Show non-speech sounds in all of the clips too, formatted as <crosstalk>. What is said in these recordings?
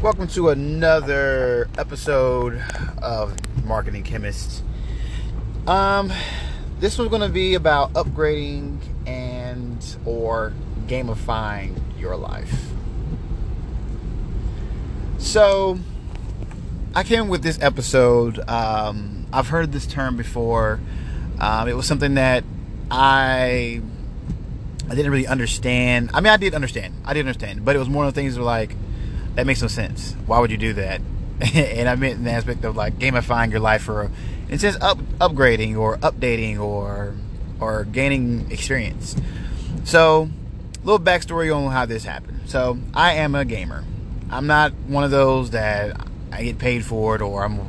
Welcome to another episode of Marketing Chemists. Um, this one's going to be about upgrading and or gamifying your life. So, I came with this episode. Um, I've heard this term before. Um, it was something that I I didn't really understand. I mean, I did understand. I did understand, but it was one of the things where like that makes no sense. Why would you do that? <laughs> and I meant in the aspect of like gamifying your life or a sense up, upgrading or updating or or gaining experience. So, a little backstory on how this happened. So, I am a gamer. I'm not one of those that I get paid for it or I'm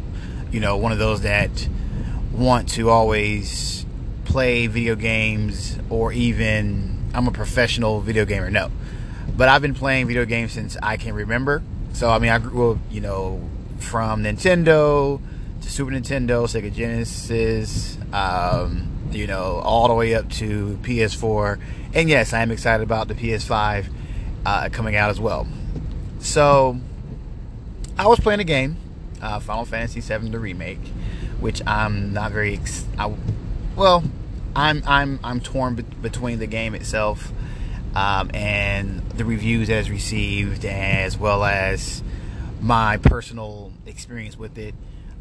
you know, one of those that want to always play video games or even I'm a professional video gamer. No. But I've been playing video games since I can remember. So, I mean, I grew up, you know, from Nintendo to Super Nintendo, Sega Genesis, um, you know, all the way up to PS4. And yes, I am excited about the PS5 uh, coming out as well. So, I was playing a game, uh, Final Fantasy VII the remake, which I'm not very, ex- I, well, I'm I'm I'm torn be- between the game itself um, and the reviews it's received, as well as my personal experience with it.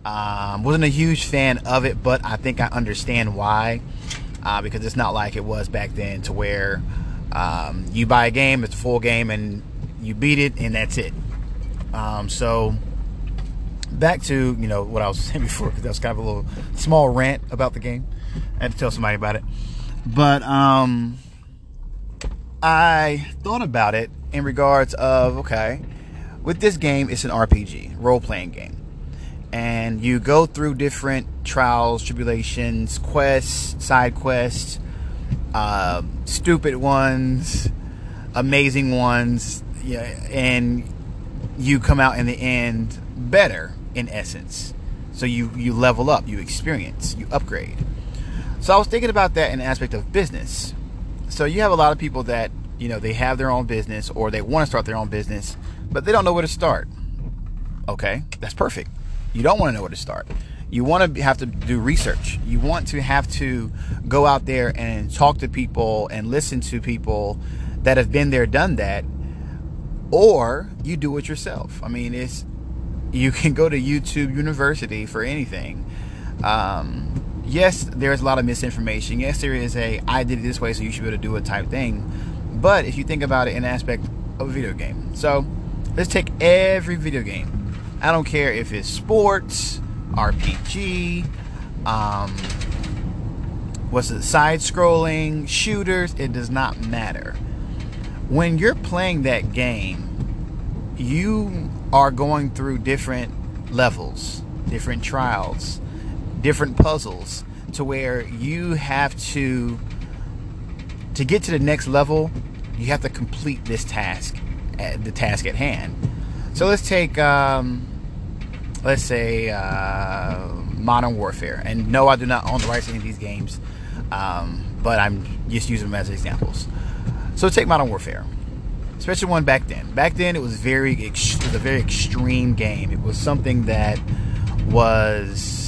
Um, wasn't a huge fan of it, but I think I understand why. Uh, because it's not like it was back then, to where um, you buy a game, it's a full game, and you beat it, and that's it. Um, so back to you know what I was <laughs> saying before, because that was kind of a little small rant about the game. I had to tell somebody about it. But um, I thought about it in regards of okay, with this game, it's an RPG, role playing game. And you go through different trials, tribulations, quests, side quests, uh, stupid ones, amazing ones, yeah, and you come out in the end better, in essence. So you, you level up, you experience, you upgrade. So I was thinking about that in aspect of business. So you have a lot of people that, you know, they have their own business or they want to start their own business, but they don't know where to start. Okay, that's perfect. You don't want to know where to start. You want to have to do research. You want to have to go out there and talk to people and listen to people that have been there, done that, or you do it yourself. I mean, it's you can go to YouTube University for anything. Um, yes, there's a lot of misinformation. Yes, there is a I did it this way, so you should be able to do it type thing. But if you think about it in aspect of a video game, so let's take every video game. I don't care if it's sports, RPG, um, what's it, side scrolling, shooters, it does not matter. When you're playing that game, you are going through different levels, different trials, different puzzles to where you have to to get to the next level you have to complete this task at the task at hand. So let's take um, let's say uh, modern warfare. And no i do not own the rights to any of these games um, but i'm just using them as examples. So take modern warfare especially one back then. Back then it was very it was a very extreme game. It was something that was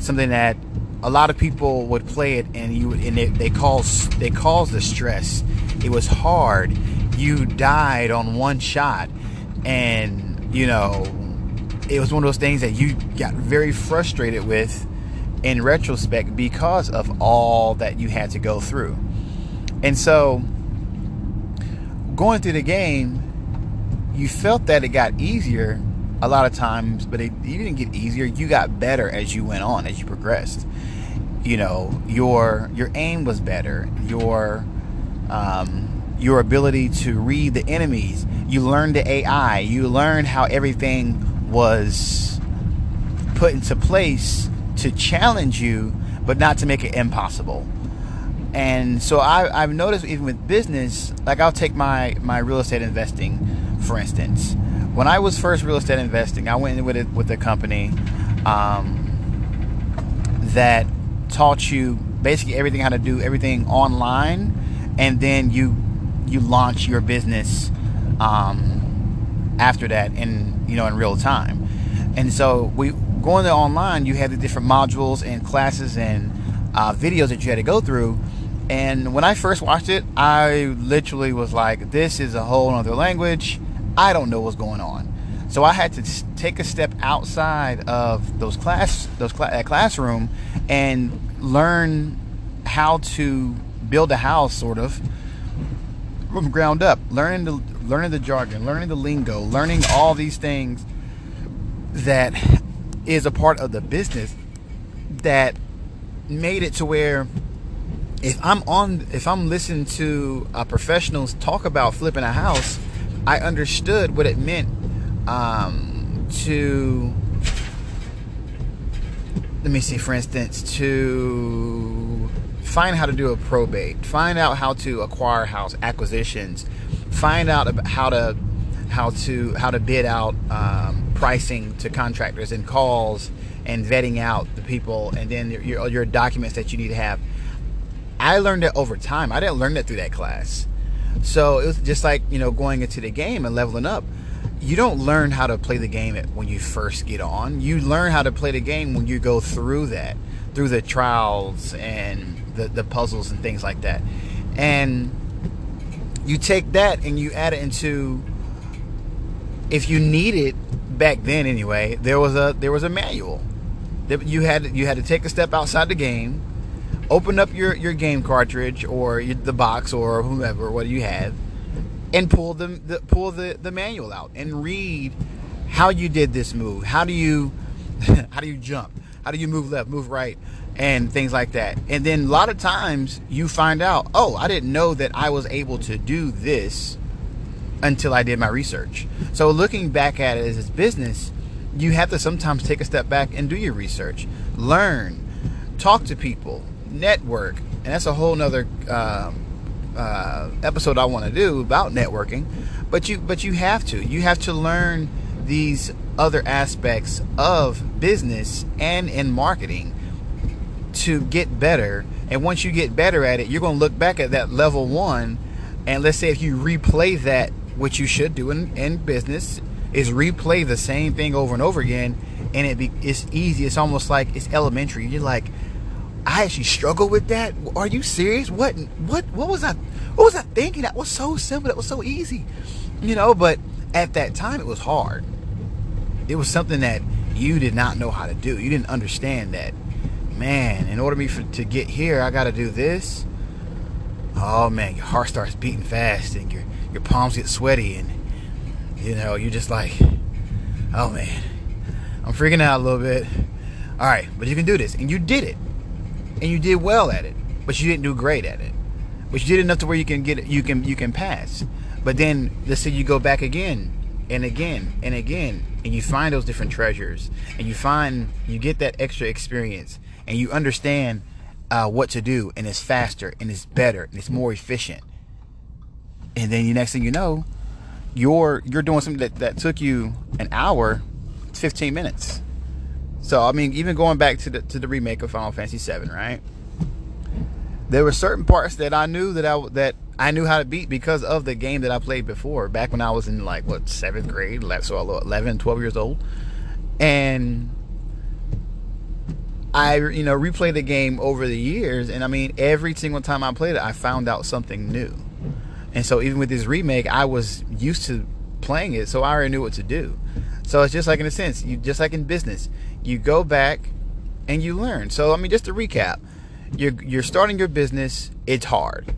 something that a lot of people would play it and you and it, they cause they cause the stress. It was hard. You died on one shot, and you know it was one of those things that you got very frustrated with in retrospect because of all that you had to go through. And so going through the game, you felt that it got easier a lot of times, but it, you didn't get easier. You got better as you went on, as you progressed. You know, your your aim was better. Your um, your ability to read the enemies. You learned the AI. You learned how everything was put into place to challenge you, but not to make it impossible. And so I, I've noticed even with business, like I'll take my my real estate investing, for instance when I was first real estate investing, I went in with it with a company um, that taught you basically everything how to do everything online, and then you you launch your business um, after that in you know in real time. And so we going to online, you have the different modules and classes and uh, videos that you had to go through. And when I first watched it, I literally was like, "This is a whole other language. I don't know what's going on." So I had to take a step outside of those class, those cl- that classroom, and learn how to build a house, sort of from ground up. Learning the learning the jargon, learning the lingo, learning all these things that is a part of the business that made it to where if I'm on if I'm listening to uh, professionals talk about flipping a house, I understood what it meant um, to let me see for instance to find how to do a probate find out how to acquire house acquisitions find out how to how to how to bid out um, pricing to contractors and calls and vetting out the people and then your, your, your documents that you need to have. I learned it over time. I didn't learn that through that class so it was just like you know going into the game and leveling up you don't learn how to play the game when you first get on. You learn how to play the game when you go through that, through the trials and the, the puzzles and things like that. And you take that and you add it into if you need it back then anyway, there was a there was a manual. That you had you had to take a step outside the game, open up your, your game cartridge or the box or whomever what you have and pull the, the pull the, the manual out and read how you did this move. How do you <laughs> how do you jump? How do you move left, move right, and things like that. And then a lot of times you find out, oh, I didn't know that I was able to do this until I did my research. So looking back at it as a business, you have to sometimes take a step back and do your research, learn, talk to people, network, and that's a whole nother um, uh, episode I want to do about networking, but you but you have to you have to learn these other aspects of business and in marketing to get better. And once you get better at it, you're going to look back at that level one, and let's say if you replay that, which you should do in, in business, is replay the same thing over and over again, and it be, it's easy. It's almost like it's elementary. You're like, I actually struggle with that. Are you serious? What what what was I what was I thinking? That was so simple. That was so easy. You know, but at that time it was hard. It was something that you did not know how to do. You didn't understand that. Man, in order me for, to get here, I got to do this. Oh man, your heart starts beating fast and your your palms get sweaty and you know, you're just like, "Oh man, I'm freaking out a little bit." All right, but you can do this. And you did it and you did well at it, but you didn't do great at it. But you did enough to where you can get you can you can pass. But then let's say you go back again and again and again and you find those different treasures and you find you get that extra experience and you understand uh, what to do and it's faster and it's better and it's more efficient and then the next thing you know you're you're doing something that, that took you an hour it's 15 minutes so I mean, even going back to the to the remake of Final Fantasy VII, right? There were certain parts that I knew that I that I knew how to beat because of the game that I played before, back when I was in like what seventh grade, so 11, 12 years old, and I you know replayed the game over the years, and I mean every single time I played it, I found out something new, and so even with this remake, I was used to playing it, so I already knew what to do. So it's just like in a sense, you just like in business, you go back and you learn. So I mean, just to recap, you're you're starting your business. It's hard.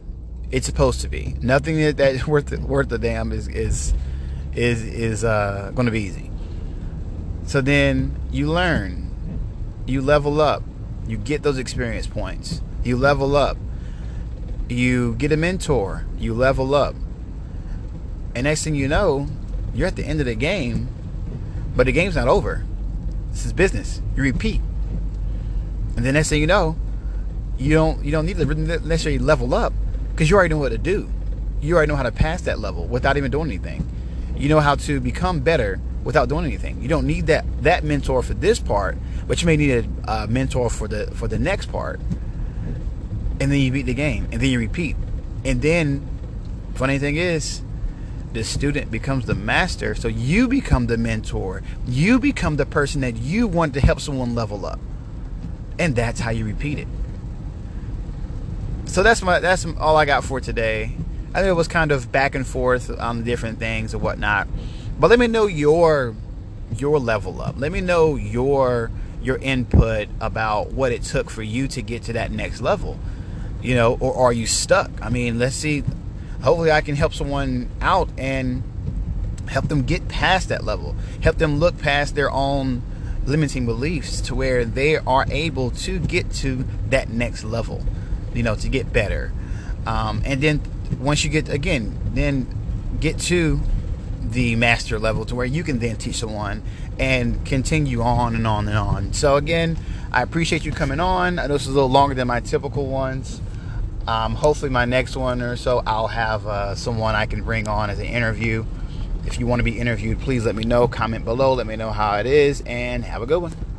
It's supposed to be. Nothing that, that's worth worth the damn is is is is uh, going to be easy. So then you learn, you level up, you get those experience points, you level up, you get a mentor, you level up, and next thing you know, you're at the end of the game but the game's not over. This is business. You repeat. And the next thing you know, you don't you don't need to necessarily level up because you already know what to do. You already know how to pass that level without even doing anything. You know how to become better without doing anything. You don't need that that mentor for this part, but you may need a, a mentor for the for the next part. And then you beat the game, and then you repeat, and then funny thing is, the student becomes the master. So you become the mentor. You become the person that you want to help someone level up. And that's how you repeat it. So that's my that's all I got for today. I think it was kind of back and forth on different things and whatnot. But let me know your your level up. Let me know your your input about what it took for you to get to that next level. You know, or are you stuck? I mean, let's see. Hopefully, I can help someone out and help them get past that level. Help them look past their own limiting beliefs to where they are able to get to that next level. You know, to get better. Um, and then once you get again, then get to the master level to where you can then teach someone and continue on and on and on. So again, I appreciate you coming on. I know this is a little longer than my typical ones. Um, hopefully, my next one or so, I'll have uh, someone I can bring on as an interview. If you want to be interviewed, please let me know. Comment below. Let me know how it is, and have a good one.